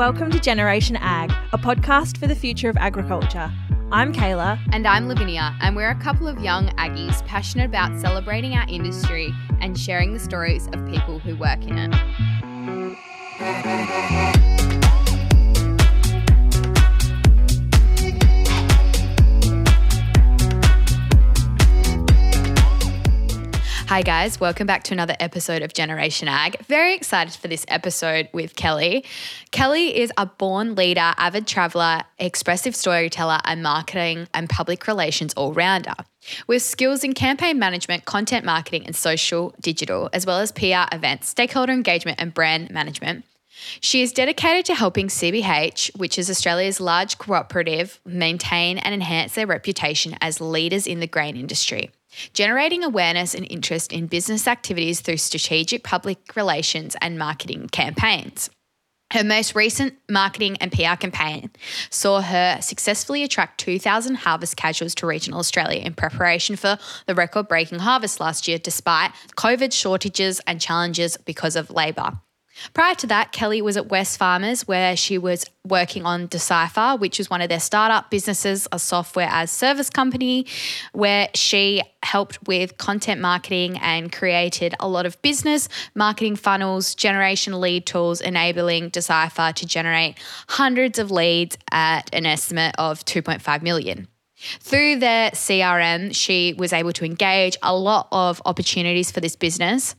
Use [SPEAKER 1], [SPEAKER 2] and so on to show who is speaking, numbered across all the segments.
[SPEAKER 1] Welcome to Generation Ag, a podcast for the future of agriculture. I'm Kayla.
[SPEAKER 2] And I'm Lavinia, and we're a couple of young Aggies passionate about celebrating our industry and sharing the stories of people who work in it. Hi, guys. Welcome back to another episode of Generation Ag. Very excited for this episode with Kelly. Kelly is a born leader, avid traveler, expressive storyteller, and marketing and public relations all rounder. With skills in campaign management, content marketing, and social digital, as well as PR events, stakeholder engagement, and brand management. She is dedicated to helping CBH, which is Australia's large cooperative, maintain and enhance their reputation as leaders in the grain industry generating awareness and interest in business activities through strategic public relations and marketing campaigns. Her most recent marketing and PR campaign saw her successfully attract 2,000 harvest casuals to regional Australia in preparation for the record breaking harvest last year, despite COVID shortages and challenges because of labour. Prior to that, Kelly was at Wesfarmers, where she was working on Decipher, which is one of their startup businesses, a software as service company, where she helped with content marketing and created a lot of business marketing funnels, generation lead tools, enabling Decipher to generate hundreds of leads at an estimate of 2.5 million. Through their CRM, she was able to engage a lot of opportunities for this business.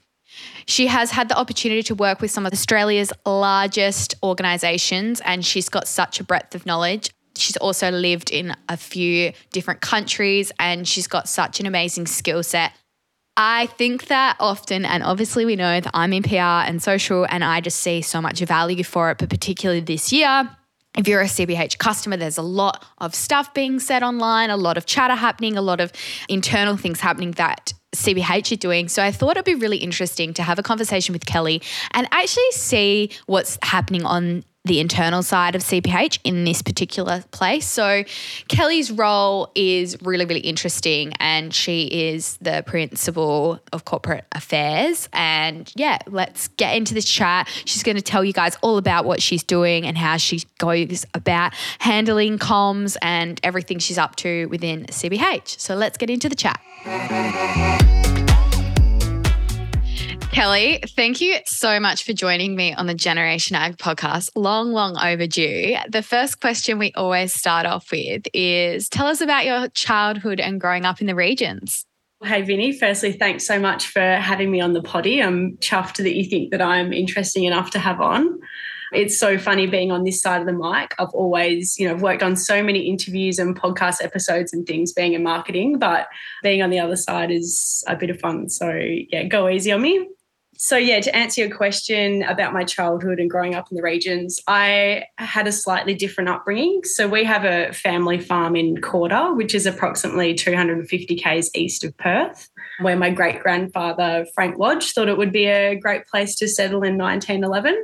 [SPEAKER 2] She has had the opportunity to work with some of Australia's largest organisations, and she's got such a breadth of knowledge. She's also lived in a few different countries, and she's got such an amazing skill set. I think that often, and obviously we know that I'm in PR and social, and I just see so much value for it, but particularly this year, if you're a CBH customer, there's a lot of stuff being said online, a lot of chatter happening, a lot of internal things happening that CBH are doing. So I thought it'd be really interesting to have a conversation with Kelly and actually see what's happening on the internal side of CBH in this particular place. So Kelly's role is really, really interesting, and she is the principal of corporate affairs. And yeah, let's get into this chat. She's going to tell you guys all about what she's doing and how she goes about handling comms and everything she's up to within CBH. So let's get into the chat. Kelly, thank you so much for joining me on the Generation Ag podcast. Long, long overdue. The first question we always start off with is tell us about your childhood and growing up in the regions.
[SPEAKER 3] Hey, Vinny. Firstly, thanks so much for having me on the potty. I'm chuffed that you think that I'm interesting enough to have on. It's so funny being on this side of the mic. I've always, you know, I've worked on so many interviews and podcast episodes and things being in marketing, but being on the other side is a bit of fun. So, yeah, go easy on me. So, yeah, to answer your question about my childhood and growing up in the regions, I had a slightly different upbringing. So, we have a family farm in Corder, which is approximately 250 k's east of Perth, where my great grandfather, Frank Lodge, thought it would be a great place to settle in 1911.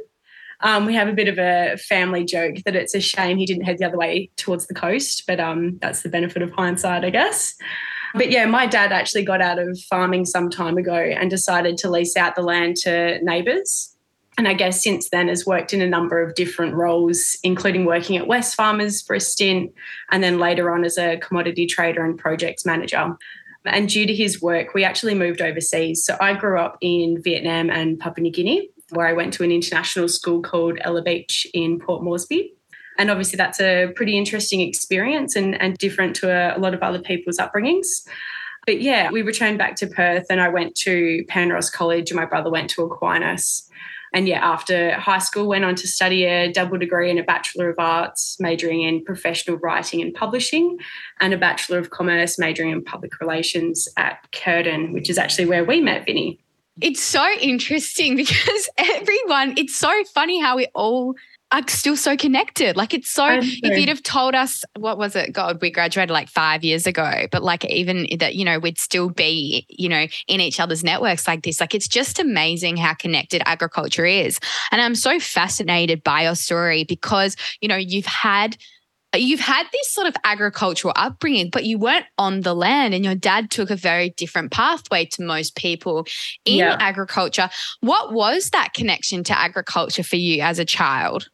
[SPEAKER 3] Um, we have a bit of a family joke that it's a shame he didn't head the other way towards the coast, but um, that's the benefit of hindsight, I guess. But yeah, my dad actually got out of farming some time ago and decided to lease out the land to neighbours. And I guess since then has worked in a number of different roles, including working at Wesfarmers for a stint and then later on as a commodity trader and projects manager. And due to his work, we actually moved overseas. So I grew up in Vietnam and Papua New Guinea, where I went to an international school called Ela Beach in Port Moresby. And obviously, that's a pretty interesting experience and, and different to a, a lot of other people's upbringings. But yeah, we returned back to Perth and I went to Penrhos College and my brother went to Aquinas. And yeah, after high school, went on to study a double degree and a Bachelor of Arts, majoring in professional writing and publishing, and a Bachelor of Commerce, majoring in public relations at Curtin, which is actually where we met Vinny.
[SPEAKER 2] It's so interesting because everyone, it's so funny how we all are still so connected. Like it's so, if you'd have told us, what was it? God, we graduated like five years ago, but like even that, you know, we'd still be, you know, in each other's networks like this. Like it's just amazing how connected agriculture is. And I'm so fascinated by your story because, you know, you've had you've had this sort of agricultural upbringing, but you weren't on the land, and your dad took a very different pathway to most people in yeah. agriculture. What was that connection to agriculture for you as a child?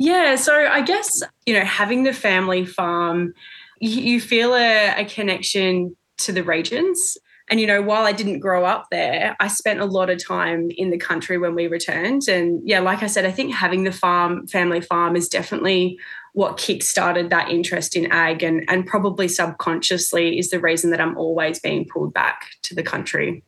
[SPEAKER 3] Yeah, so I guess, you know, having the family farm, you, feel a, a connection to the regions. And, you know, while I didn't grow up there, I spent a lot of time in the country when we returned. And yeah, like I said, I think having the farm, family farm is definitely what kick-started that interest in ag and, and probably subconsciously is the reason that I'm always being pulled back to the country.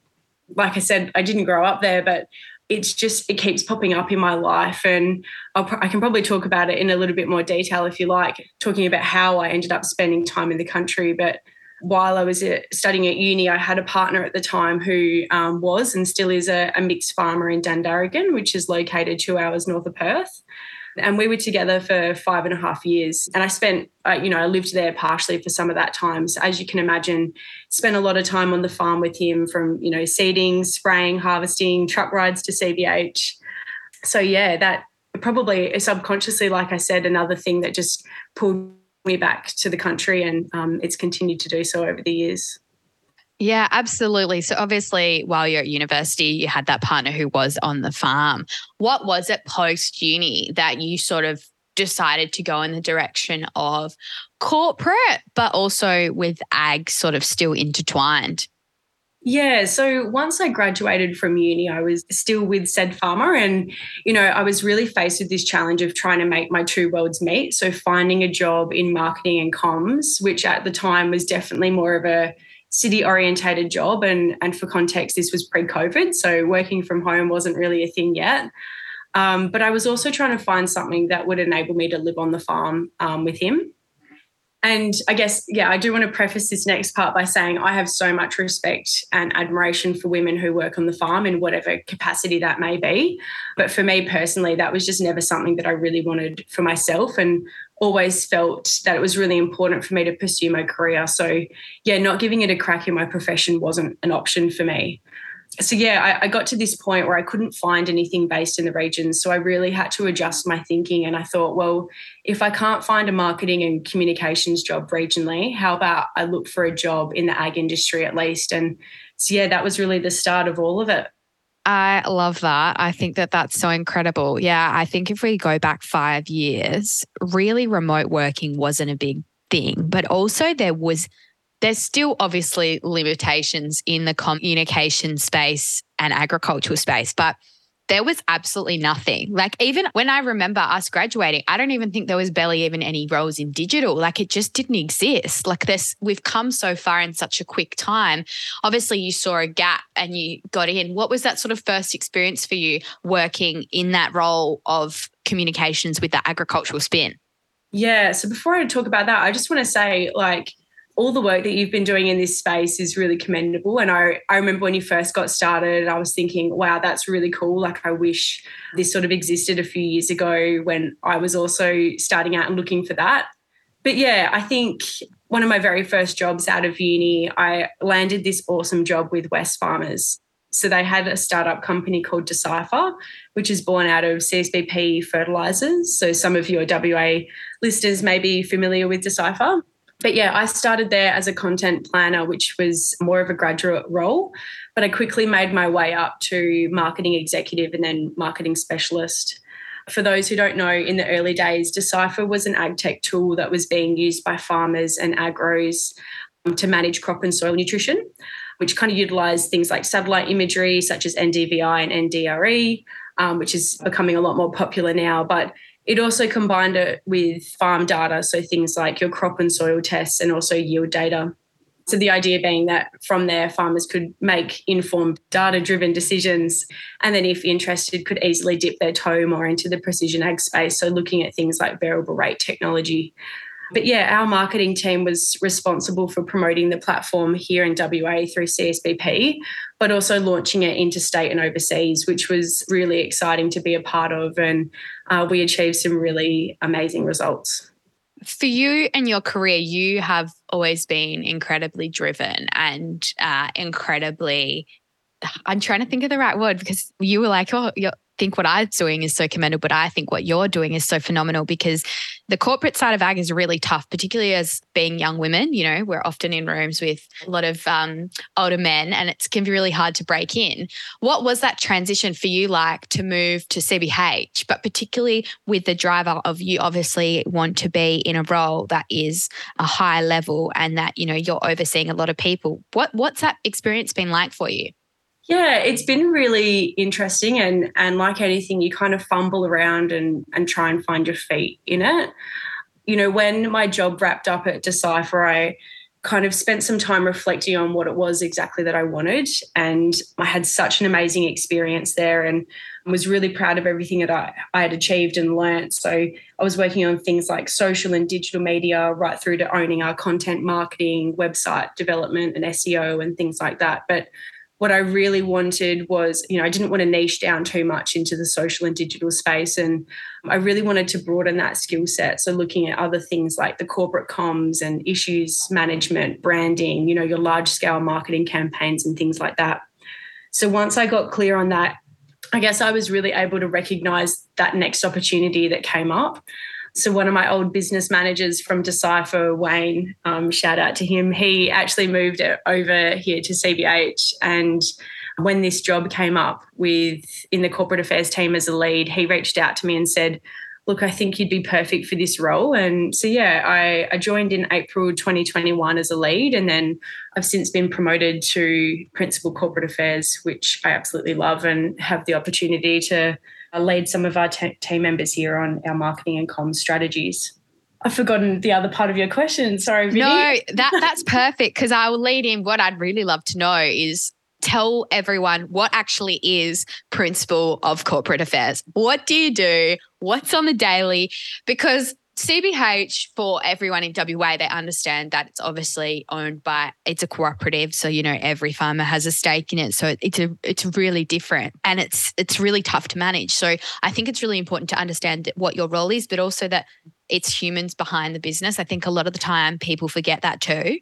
[SPEAKER 3] Like I said, I didn't grow up there, but it's just it keeps popping up in my life and I'll, i can probably talk about it in a little bit more detail if you like talking about how i ended up spending time in the country. But while i was uh, studying at uni i had a partner at the time who um, was and still is a, a mixed farmer in dandaragan which is located two hours north of perth and we were together for five and a half years. And I spent, uh, you know, I lived there partially for some of that time. So as you can imagine, spent a lot of time on the farm with him from, you know, seeding, spraying, harvesting, truck rides to CBH. So yeah, that probably subconsciously, like I said, another thing that just pulled me back to the country and um, it's continued to do so over the years.
[SPEAKER 2] Yeah, absolutely. So, obviously, while you're at university, you had that partner who was on the farm. What was it post uni that you sort of decided to go in the direction of corporate, but also with ag sort of still intertwined?
[SPEAKER 3] Yeah, so once I graduated from uni, I was still with said farmer, and you know, I was really faced with this challenge of trying to make my two worlds meet. So finding a job in marketing and comms, which at the time was definitely more of a city orientated job and and for context this was pre-covid so working from home wasn't really a thing yet. Um, but i was also trying to find something that would enable me to live on the farm um, with him and i guess yeah i do want to preface this next part by saying i have so much respect and admiration for women who work on the farm in whatever capacity that may be but for me personally that was just never something that i really wanted for myself and always felt that it was really important for me to pursue my career. So, yeah, not giving it a crack in my profession wasn't an option for me. So, yeah, I, I, got to this point where I couldn't find anything based in the region. So, I really had to adjust my thinking. And I thought, well, if I can't find a marketing and communications job regionally, how about I look for a job in the ag industry at least? And so, yeah, that was really the start of all of it.
[SPEAKER 2] I love that. I think that that's so incredible. Yeah, I think if we go back five years, really remote working wasn't a big thing, but also there was, there's still obviously limitations in the communication space and agricultural space, but there was absolutely nothing. Like, even when I remember us graduating, I don't even think there was barely even any roles in digital. Like, it just didn't exist. Like, this, we've come so far in such a quick time. Obviously, you saw a gap and you got in. What was that sort of first experience for you working in that role of communications with the agricultural spin?
[SPEAKER 3] Yeah. So, before I talk about that, I just want to say, like, all the work that you've been doing in this space is really commendable. And I, I remember when you first got started, I was thinking, wow, that's really cool. Like, I wish this sort of existed a few years ago when I was also starting out and looking for that. But yeah, I think one of my very first jobs out of uni, I landed this awesome job with Wesfarmers. So they had a startup company called Decipher, which is born out of CSBP fertilizers. So some of your WA listeners may be familiar with Decipher but yeah, I started there as a content planner, which was more of a graduate role. But I quickly made my way up to marketing executive and then marketing specialist. For those who don't know, in the early days, Decipher was an ag tech tool that was being used by farmers and agros um, to manage crop and soil nutrition, which kind of utilized things like satellite imagery, such as NDVI and NDRE, um, which is becoming a lot more popular now. But it also combined it with farm data, so things like your crop and soil tests and also yield data. So the idea being that from there, farmers could make informed, data-driven decisions, and then, if interested, could easily dip their toe more into the precision ag space. So looking at things like variable rate technology, but yeah, our marketing team was responsible for promoting the platform here in WA through CSBP, but also launching it interstate and overseas, which was really exciting to be a part of. And uh, we achieved some really amazing results.
[SPEAKER 2] For you and your career, you have always been incredibly driven and uh, incredibly I'm trying to think of the right word because you were like, oh, you're, think what I'm doing is so commendable, but I think what you're doing is so phenomenal because the corporate side of ag is really tough, particularly as being young women. You know, we're often in rooms with a lot of um, older men, and it can be really hard to break in. What was that transition for you like to move to CBH, but particularly with the driver of you obviously want to be in a role that is a high level and that you know you're overseeing a lot of people. What what's that experience been like for you?
[SPEAKER 3] Yeah, it's been really interesting and and like anything you kind of fumble around and and try and find your feet in it. You know, when my job wrapped up at Decipher, I kind of spent some time reflecting on what it was exactly that I wanted and I had such an amazing experience there and was really proud of everything that I, I had achieved and learnt. So I was working on things like social and digital media right through to owning our content marketing, website development and SEO and things like that. But what I really wanted was, you know, I didn't want to niche down too much into the social and digital space. And I really wanted to broaden that skill set. So looking at other things like the corporate comms and issues management, branding, you know, your large scale marketing campaigns and things like that. So once I got clear on that, I guess I was really able to recognize that next opportunity that came up. So one of my old business managers from Decipher, Wayne, um, shout out to him. He actually moved over here to CBH, and when this job came up with in the corporate affairs team as a lead, he reached out to me and said, "Look, I think you'd be perfect for this role." And so yeah, I, I joined in April 2021 as a lead, and then I've since been promoted to principal corporate affairs, which I absolutely love and have the opportunity to lead some of our team members here on our marketing and comms strategies. I've forgotten the other part of your question. Sorry, Vinny.
[SPEAKER 2] No, that that's perfect because I will lead in. What I'd really love to know is tell everyone what actually is principal of corporate affairs. What do you do? What's on the daily? Because CBH for everyone in WA, they understand that it's obviously owned by it's a cooperative, so you know every farmer has a stake in it. So it's a it's really different and it's it's really tough to manage. So I think it's really important to understand what your role is, but also that it's humans behind the business. I think a lot of the time people forget that too.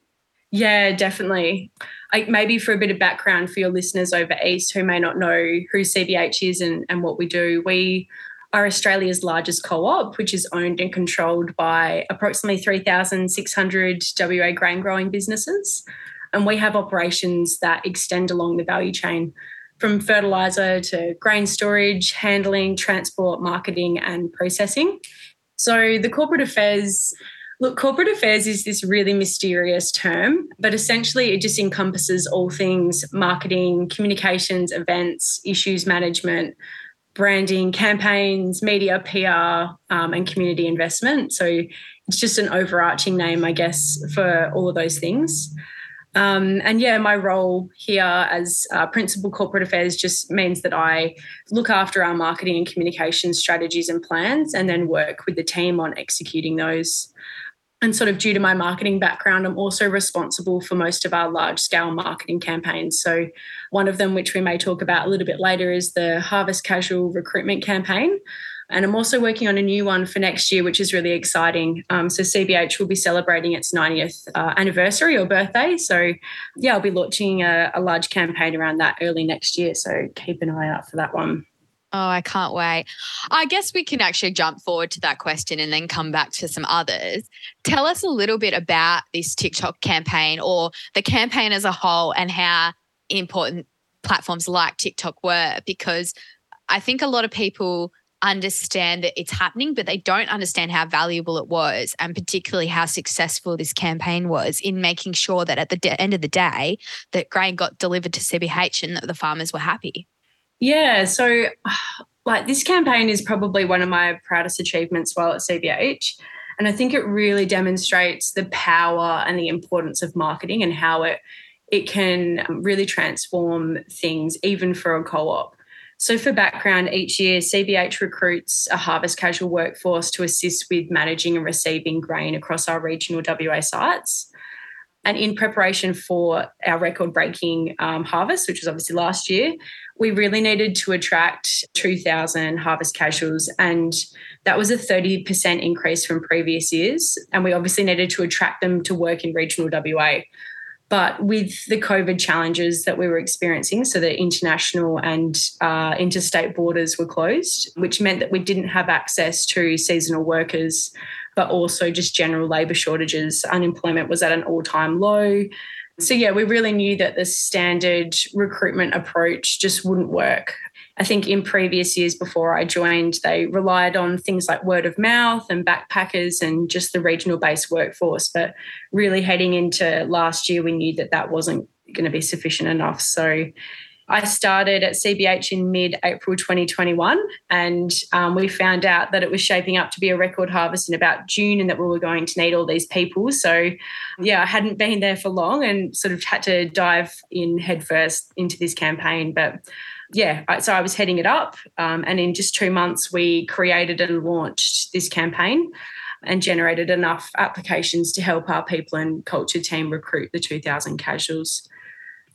[SPEAKER 3] Yeah, definitely. I, maybe for a bit of background for your listeners over East who may not know who CBH is and, and what we do, we are Australia's largest co op, which is owned and controlled by approximately 3,600 WA grain growing businesses. And we have operations that extend along the value chain from fertiliser to grain storage, handling, transport, marketing, and processing. So the corporate affairs Look, corporate affairs is this really mysterious term, but essentially it just encompasses all things marketing, communications, events, issues management, branding, campaigns, media, PR, um, and community investment. So it's just an overarching name, I guess, for all of those things. Um, and yeah, my role here as uh, principal corporate affairs just means that I look after our marketing and communication strategies and plans and then work with the team on executing those and sort of due to my marketing background, I'm also responsible for most of our large scale marketing campaigns. So, one of them, which we may talk about a little bit later, is the Harvest Casual recruitment campaign. And I'm also working on a new one for next year, which is really exciting. Um, so, CBH will be celebrating its 90th uh, anniversary or birthday. So, yeah, I'll be launching a, a large campaign around that early next year. So, keep an eye out for that one.
[SPEAKER 2] Oh, I can't wait. I guess we can actually jump forward to that question and then come back to some others. Tell us a little bit about this TikTok campaign or the campaign as a whole and how important platforms like TikTok were, because I think a lot of people understand that it's happening, but they don't understand how valuable it was and particularly how successful this campaign was in making sure that at the de- end of the day that grain got delivered to CBH and that the farmers were happy.
[SPEAKER 3] Yeah. So, like, this campaign is probably one of my proudest achievements while at CBH. And I think it really demonstrates the power and the importance of marketing and how it it can um, really transform things, even for a co-op. So, for background, each year CBH recruits a harvest casual workforce to assist with managing and receiving grain across our regional WA sites. And in preparation for our record breaking um, harvest, which was obviously last year, we really needed to attract 2,000 harvest casuals. And that was a 30% increase from previous years. And we obviously needed to attract them to work in regional WA. But with the COVID challenges that we were experiencing, so the international and uh, interstate borders were closed, which meant that we didn't have access to seasonal workers but also just general labour shortages. Unemployment was at an all time low. So, yeah, we really knew that the standard recruitment approach just wouldn't work. I think in previous years before I joined, they relied on things like word of mouth and backpackers and just the regional based workforce. But really heading into last year, we knew that that wasn't going to be sufficient enough. So I started at CBH in mid April 2021, and um, we found out that it was shaping up to be a record harvest in about June and that we were going to need all these people. So, yeah, I hadn't been there for long and sort of had to dive in headfirst into this campaign. But yeah, so I was heading it up. Um, and in just two months, we created and launched this campaign and generated enough applications to help our people and culture team recruit the 2,000 casuals.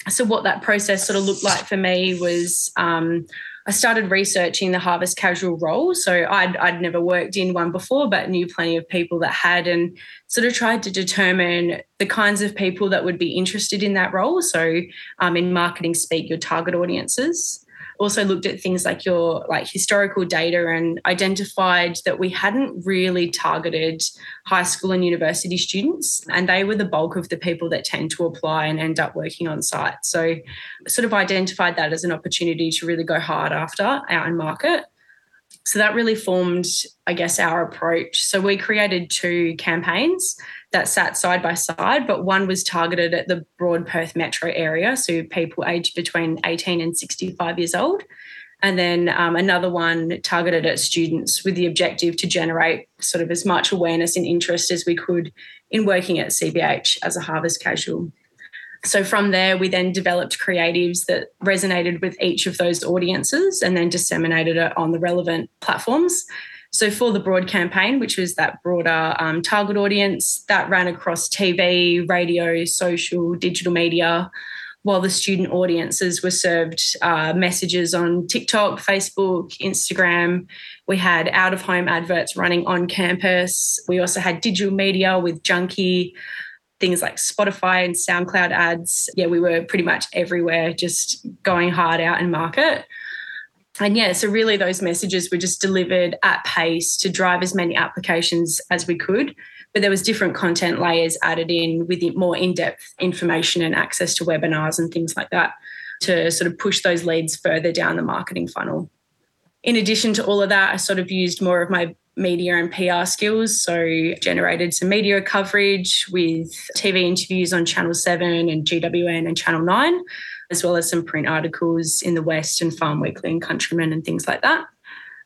[SPEAKER 3] So, what that process sort of looked like for me was um, I started researching the harvest casual role. So, I'd, I'd never worked in one before, but knew plenty of people that had, and sort of tried to determine the kinds of people that would be interested in that role. So, um, in marketing speak, your target audiences also looked at things like your like historical data and identified that we hadn't really targeted high school and university students and they were the bulk of the people that tend to apply and end up working on site. So sort of identified that as an opportunity to really go hard after out in market so that really formed, I guess, our approach. So we created two campaigns that sat side by side, but one was targeted at the broad Perth metro area, so people aged between 18 and 65 years old. And then um, another one targeted at students with the objective to generate sort of as much awareness and interest as we could in working at CBH as a harvest casual. So from there, we then developed creatives that resonated with each of those audiences and then disseminated it on the relevant platforms. So for the broad campaign, which was that broader um, target audience, that ran across TV, radio, social, digital media, while the student audiences were served uh, messages on TikTok, Facebook, Instagram. We had out of home adverts running on campus. We also had digital media with Junkee things like Spotify and SoundCloud ads. Yeah, we were pretty much everywhere, just going hard out in market. And yeah, so really those messages were just delivered at pace to drive as many applications as we could. But there was different content layers added in with more in-depth information and access to webinars and things like that to sort of push those leads further down the marketing funnel. In addition to all of that, I sort of used more of my media and PR skills. So, generated some media coverage with TV interviews on Channel 7 and GWN and Channel 9, as well as some print articles in the West and Farm Weekly and Countryman and things like that.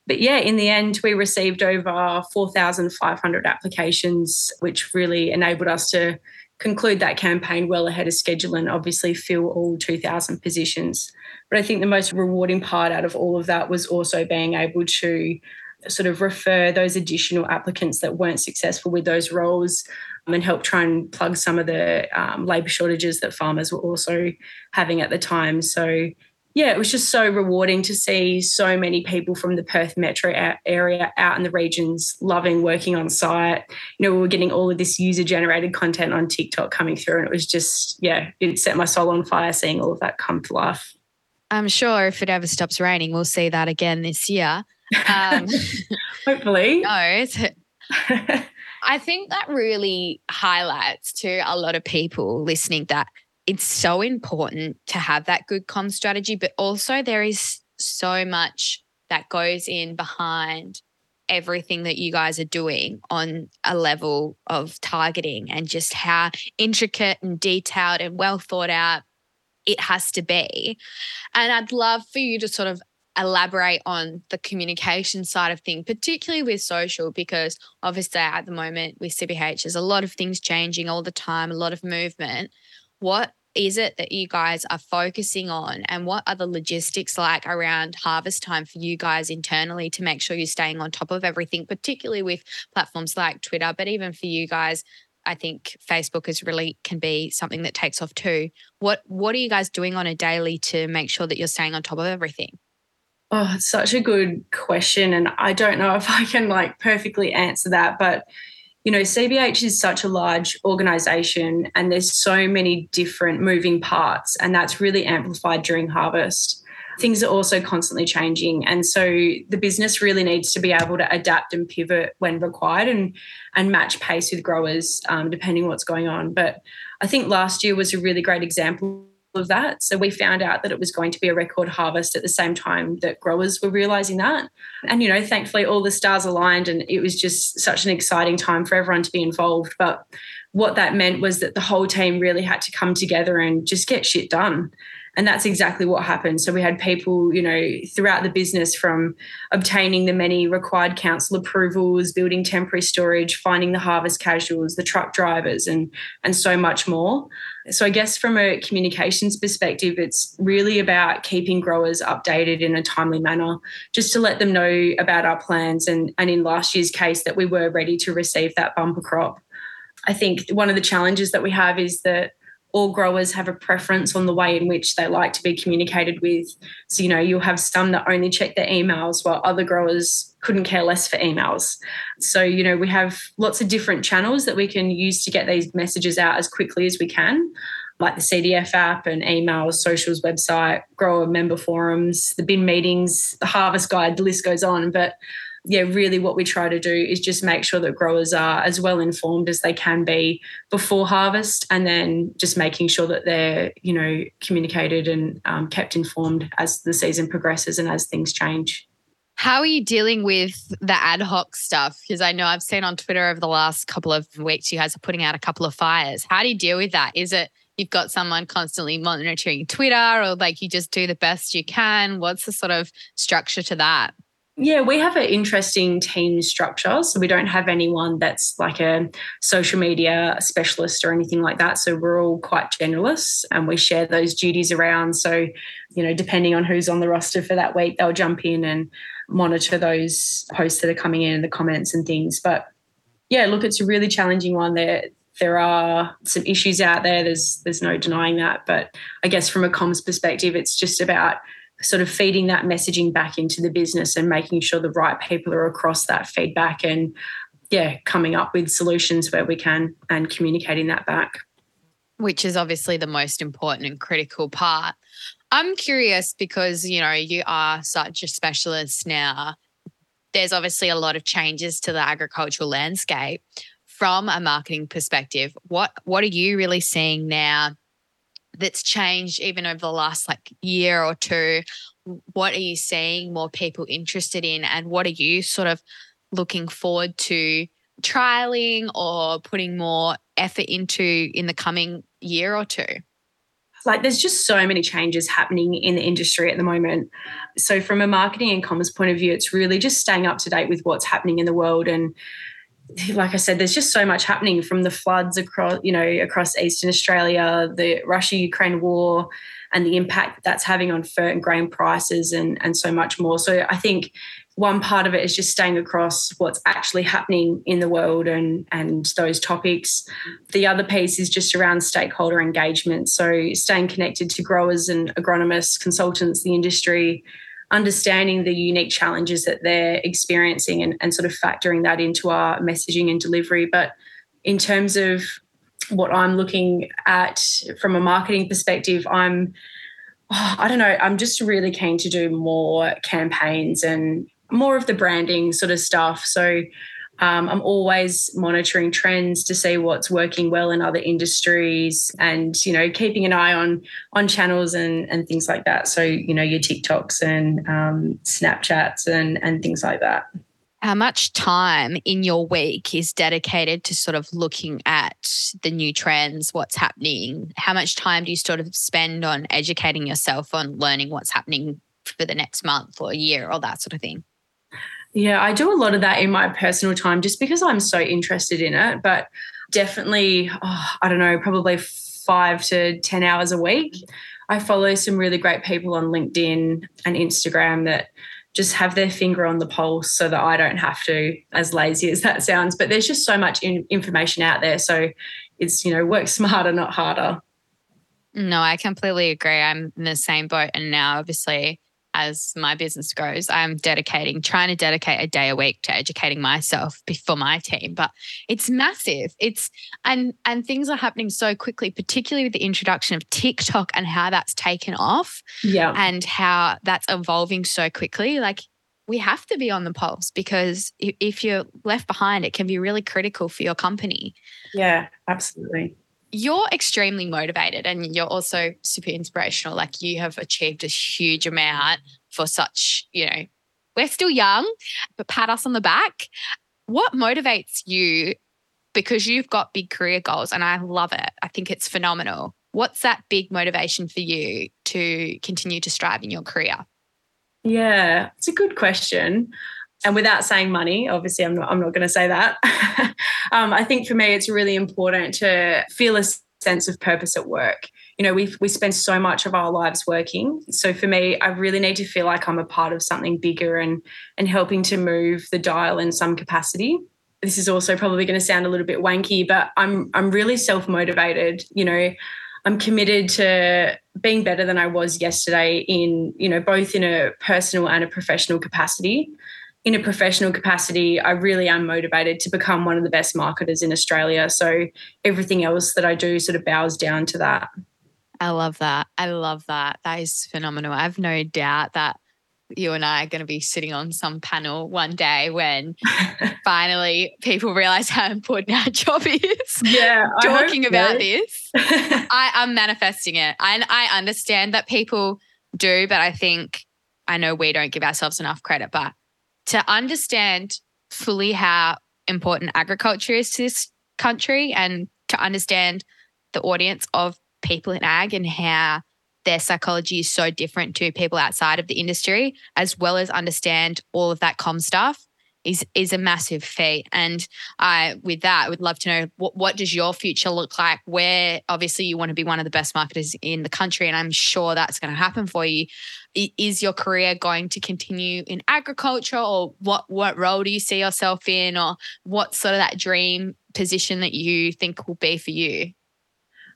[SPEAKER 3] But yeah, in the end, we received over 4,500 applications, which really enabled us to conclude that campaign well ahead of schedule and obviously fill all 2,000 positions. But I think the most rewarding part out of all of that was also being able to sort of refer those additional applicants that weren't successful with those roles um, and help try and plug some of the um, labour shortages that farmers were also having at the time. So, yeah, it was just so rewarding to see so many people from the Perth metro area out in the regions loving working on site. You know, we were getting all of this user generated content on TikTok coming through, and it was just, yeah, it set my soul on fire seeing all of that come to life.
[SPEAKER 2] I'm sure if it ever stops raining, we'll see that again this year. Um,
[SPEAKER 3] Hopefully.
[SPEAKER 2] No. I think that really highlights to a lot of people listening that it's so important to have that good com strategy, but also there is so much that goes in behind everything that you guys are doing on a level of targeting and just how intricate and detailed and well thought out it has to be. And I'd love for you to sort of elaborate on the communication side of things, particularly with social, because obviously at the moment with CBH, there's a lot of things changing all the time, a lot of movement. What is it that you guys are focusing on and what are the logistics like around harvest time for you guys internally to make sure you're staying on top of everything particularly with platforms like Twitter but even for you guys I think Facebook is really can be something that takes off too what what are you guys doing on a daily to make sure that you're staying on top of everything
[SPEAKER 3] Oh, it's such a good question. And I don't know if I can like perfectly answer that. But, you know, CBH is such a large organization and there's so many different moving parts. And that's really amplified during harvest. things are also constantly changing. And so the business really needs to be able to adapt and pivot when required and, and match pace with growers, um, depending what's going on. But I think last year was a really great example of that. So we found out that it was going to be a record harvest at the same time that growers were realizing that. And, you know, thankfully all the stars aligned and it was just such an exciting time for everyone to be involved. But what that meant was that the whole team really had to come together and just get shit done. And that's exactly what happened. So we had people, you know, throughout the business from obtaining the many required council approvals, building temporary storage, finding the harvest casuals, the truck drivers, and and so much more. So I guess from a communications perspective, it's really about keeping growers updated in a timely manner, just to let them know about our plans and, and in last year's case that we were ready to receive that bumper crop. I think one of the challenges that we have is that all growers have a preference on the way in which they like to be communicated with. So, you know, you'll have some that only check their emails while other growers couldn't care less for emails. So, you know, we have lots of different channels that we can use to get these messages out as quickly as we can, like the CDF app and emails, socials, website, grower member forums, the bin meetings, the harvest guide, the list goes on. But yeah, really what we try to do is just make sure that growers are as well informed as they can be before harvest and then just making sure that they're, you know, communicated and um, kept informed as the season progresses and as things change.
[SPEAKER 2] How are you dealing with the ad hoc stuff? Because I know I've seen on Twitter over the last couple of weeks, you guys are putting out a couple of fires. How do you deal with that? Is it you've got someone constantly monitoring Twitter or like you just do the best you can? What's the sort of structure to that?
[SPEAKER 3] Yeah, we have an interesting team structure. So we don't have anyone that's like a social media specialist or anything like that. So we're all quite generalists and we share those duties around. So, you know, depending on who's on the roster for that week, they'll jump in and monitor those posts that are coming in and the comments and things. But yeah, look, it's a really challenging one. There, there are some issues out there. There's there's no denying that. But I guess from a comms perspective, it's just about sort of feeding that messaging back into the business and making sure the right people are across that feedback and yeah coming up with solutions where we can and communicating that back.
[SPEAKER 2] Which is obviously the most important and critical part. I'm curious because you know you are such a specialist now. There's obviously a lot of changes to the agricultural landscape. From a marketing perspective what what are you really seeing now that's changed even over the last like year or two? What are you seeing more people interested in? And what are you sort of looking forward to trialing or putting more effort into in the coming year or two?
[SPEAKER 3] Like, there's just so many changes happening in the industry at the moment. So, from a marketing and commerce point of view, it's really just staying up to date with what's happening in the world and like I said, there's just so much happening from the floods across, you know, across eastern Australia, the Russia-Ukraine war, and the impact that's having on fert and grain prices, and and so much more. So I think one part of it is just staying across what's actually happening in the world and and those topics. The other piece is just around stakeholder engagement. So staying connected to growers and agronomists, consultants, the industry, understanding the unique challenges that they're experiencing and, and sort of factoring that into our messaging and delivery. But in terms of what I'm looking at from a marketing perspective, I'm, oh, I don't know, I'm just really keen to do more campaigns and more of the branding sort of stuff. So um, I'm always monitoring trends to see what's working well in other industries, and you know, keeping an eye on on channels and and things like that. So you know, your TikToks and um, Snapchats and and things like that.
[SPEAKER 2] How much time in your week is dedicated to sort of looking at the new trends, what's happening? How much time do you sort of spend on educating yourself on learning what's happening for the next month or year or that sort of thing?
[SPEAKER 3] Yeah, I do a lot of that in my personal time just because I'm so interested in it. But definitely, oh, I don't know, probably five to 10 hours a week. I follow some really great people on LinkedIn and Instagram that just have their finger on the pulse so that I don't have to, as lazy as that sounds. But there's just so much in, information out there. So it's, you know, work smarter, not harder.
[SPEAKER 2] No, I completely agree. I'm in the same boat. And now, obviously, as my business grows. I'm dedicating, trying to dedicate a day a week to educating myself for my team. But it's massive. It's and and things are happening so quickly, particularly with the introduction of TikTok and how that's taken off.
[SPEAKER 3] Yeah.
[SPEAKER 2] And how that's evolving so quickly. Like we have to be on the pulse because if you're left behind, it can be really critical for your company.
[SPEAKER 3] Yeah, absolutely
[SPEAKER 2] you're extremely motivated and you're also super inspirational. Like you have achieved a huge amount for such, you know, we're still young, but pat us on the back. What motivates you? Because you've got big career goals and I love it. I think it's phenomenal. What's that big motivation for you to continue to strive in your career?
[SPEAKER 3] Yeah, it's a good question and without saying money obviously i'm not i'm not going to say that. Um, i think for me it's really important to feel a sense of purpose at work. You know we we spend so much of our lives working. So for me i really need to feel like i'm a part of something bigger and and helping to move the dial in some capacity. This is also probably going to sound a little bit wanky but i'm i'm really self motivated you know I'm committed to being better than I was yesterday in, you know, both in a personal and a professional capacity in a professional capacity, I really am motivated to become one of the best marketers in Australia. So everything else that I do sort of bows down to that.
[SPEAKER 2] I love that. I love that. That is phenomenal. I have no doubt that you and I are going to be sitting on some panel one day when finally people realize how important our job is.
[SPEAKER 3] Yeah.
[SPEAKER 2] Talking about so. this. I, am manifesting it. I, I understand that people do, but I think I know we don't give ourselves enough credit. But to understand fully how important agriculture is to this country and to understand the audience of people in ag and how their psychology is so different to people outside of the industry, as well as understand all of that com stuff is is a massive feat. And I, with that, I would love to know what what does your future look like? Where obviously you want to be one of the best marketers in the country, and I'm sure that's going to happen for you. Is your career going to continue in agriculture, or what what role do you see yourself in, or what sort of that dream position that you think will be for you?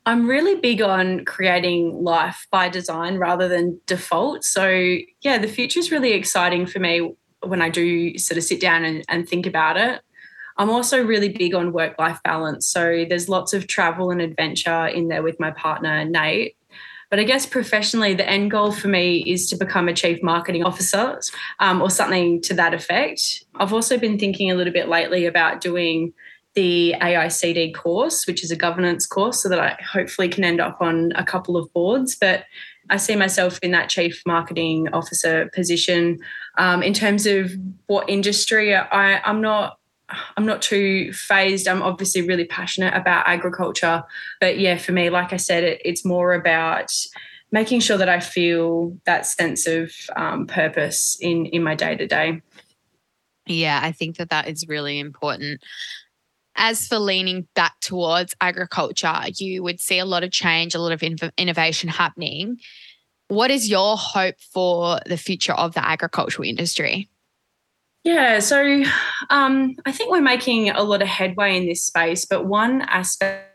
[SPEAKER 3] I'm really big on creating life by design rather than default. So, yeah, the future is really exciting for me when I do sort of sit down and, and think about it. I'm also really big on work life balance. So there's lots of travel and adventure in there with my partner, Nate. But I guess professionally, the end goal for me is to become a chief marketing officer um, or something to that effect. I've also been thinking a little bit lately about doing the AICD course, which is a governance course, so that I hopefully can end up on a couple of boards. But I see myself in that chief marketing officer position. Um, in terms of what industry, I, I'm not I'm not too phased. I'm obviously really passionate about agriculture. But yeah, for me, like I said, it, it's more about making sure that I feel that sense of um, purpose in, in my day to day.
[SPEAKER 2] Yeah, I think that that is really important. As for leaning back towards agriculture, you would see a lot of change, a lot of innovation happening. What is your hope for the future of the agricultural industry?
[SPEAKER 3] Yeah, so um, I think we're making a lot of headway in this space, but one aspect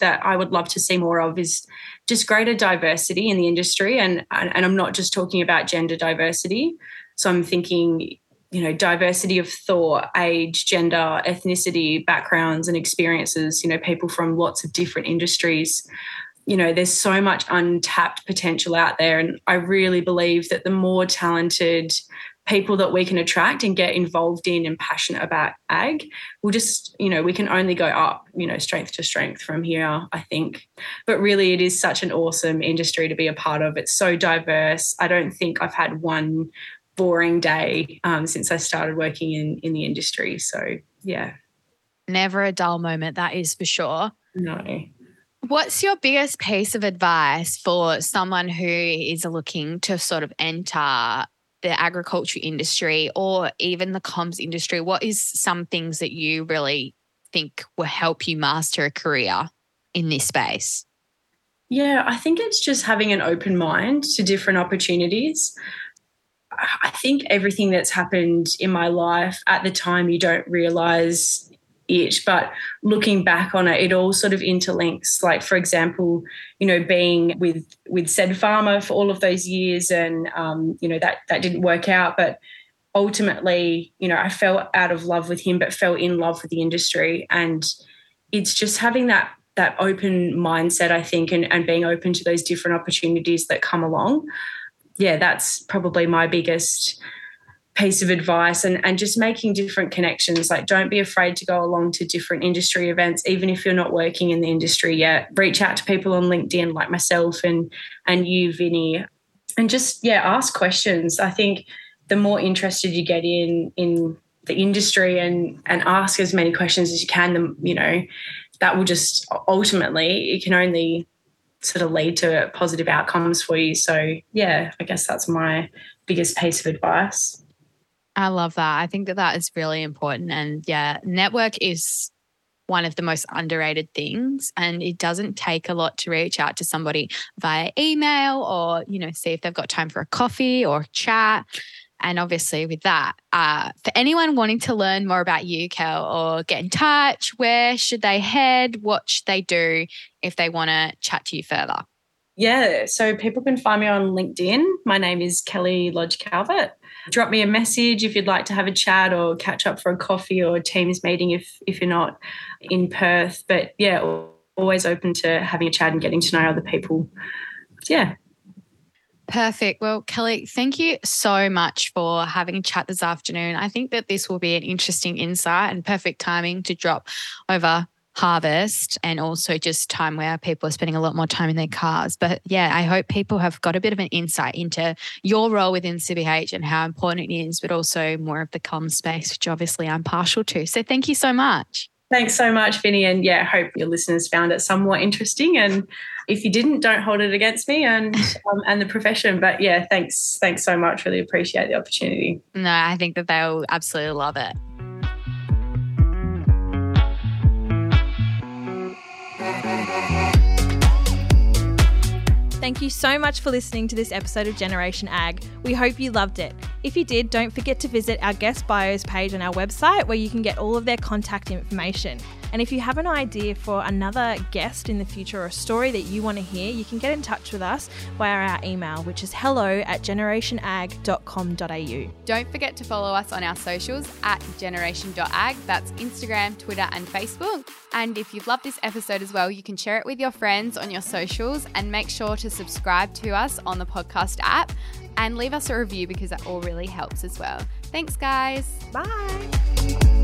[SPEAKER 3] that I would love to see more of is just greater diversity in the industry. And, and I'm not just talking about gender diversity. So I'm thinking, you know, diversity of thought, age, gender, ethnicity, backgrounds, and experiences, you know, people from lots of different industries you know, there's so much untapped potential out there. And I really believe that the more talented people that we can attract and get involved in and passionate about ag, we'll just, you know, we can only go up, you know, strength to strength from here, I think. But really, it is such an awesome industry to be a part of. It's so diverse. I don't think I've had one boring day um, since I started working in, in the industry. So, yeah.
[SPEAKER 2] Never a dull moment, that is for sure.
[SPEAKER 3] No.
[SPEAKER 2] What's your biggest piece of advice for someone who is looking to sort of enter the agriculture industry or even the comms industry? What is some things that you really think will help you master a career in this space?
[SPEAKER 3] Yeah, I think it's just having an open mind to different opportunities. I think everything that's happened in my life at the time, you don't realize it. But looking back on it, it all sort of interlinks. Like, for example, you know, being with with said farmer for all of those years and, um, you know, that, that didn't work out. But ultimately, you know, I fell out of love with him, but fell in love with the industry. And it's just having that that open mindset, I think, and, and being open to those different opportunities that come along. Yeah, that's probably my biggest piece of advice and, and just making different connections. Like, don't be afraid to go along to different industry events, even if you're not working in the industry yet. Reach out to people on LinkedIn like myself and and you, Vinny, and just yeah, ask questions. I think the more interested you get in in the industry and and ask as many questions as you can, the you know, that will just ultimately it can only sort of lead to positive outcomes for you. So yeah, I guess that's my biggest piece of advice.
[SPEAKER 2] I love that. I think that that is really important. And yeah, network is one of the most underrated things and it doesn't take a lot to reach out to somebody via email or you know see if they've got time for a coffee or chat and obviously with that uh, for anyone wanting to learn more about you kel or get in touch where should they head what should they do if they want to chat to you further
[SPEAKER 3] yeah, so people can find me on LinkedIn. My name is Kelly Lodge Calvert. Drop me a message if you'd like to have a chat or catch up for a coffee or a Teams meeting if if you're not in Perth. But yeah, always open to having a chat and getting to know other people. Yeah.
[SPEAKER 2] Perfect. Well, Kelly, thank you so much for having a chat this afternoon. I think that this will be an interesting insight and perfect timing to drop over harvest and also just time where people are spending a lot more time in their cars. But yeah, I hope people have got a bit of an insight into your role within CBH and how important it is, but also more of the comms space, which obviously I'm partial to. So thank you so much.
[SPEAKER 3] Thanks so much, Vinny. And yeah, hope your listeners found it somewhat interesting. And if you didn't, don't hold it against me and um, and the profession. But yeah, thanks, thanks so much. Really appreciate the opportunity.
[SPEAKER 2] No, I think that they'll absolutely love it.
[SPEAKER 1] Thank you so much for listening to this episode of Generation Ag. We hope you loved it. If you did, don't forget to visit our guest bios page on our website where you can get all of their contact information. And if you have an idea for another guest in the future or a story that you want to hear, you can get in touch with us via our email, which is hello at generationag.com.au.
[SPEAKER 2] Don't forget to follow us on our socials at generation.ag. That's Instagram, Twitter, and Facebook. And if you've loved this episode as well, you can share it with your friends on your socials and make sure to subscribe to us on the podcast app and leave us a review because that all really helps as well. Thanks, guys.
[SPEAKER 1] Bye.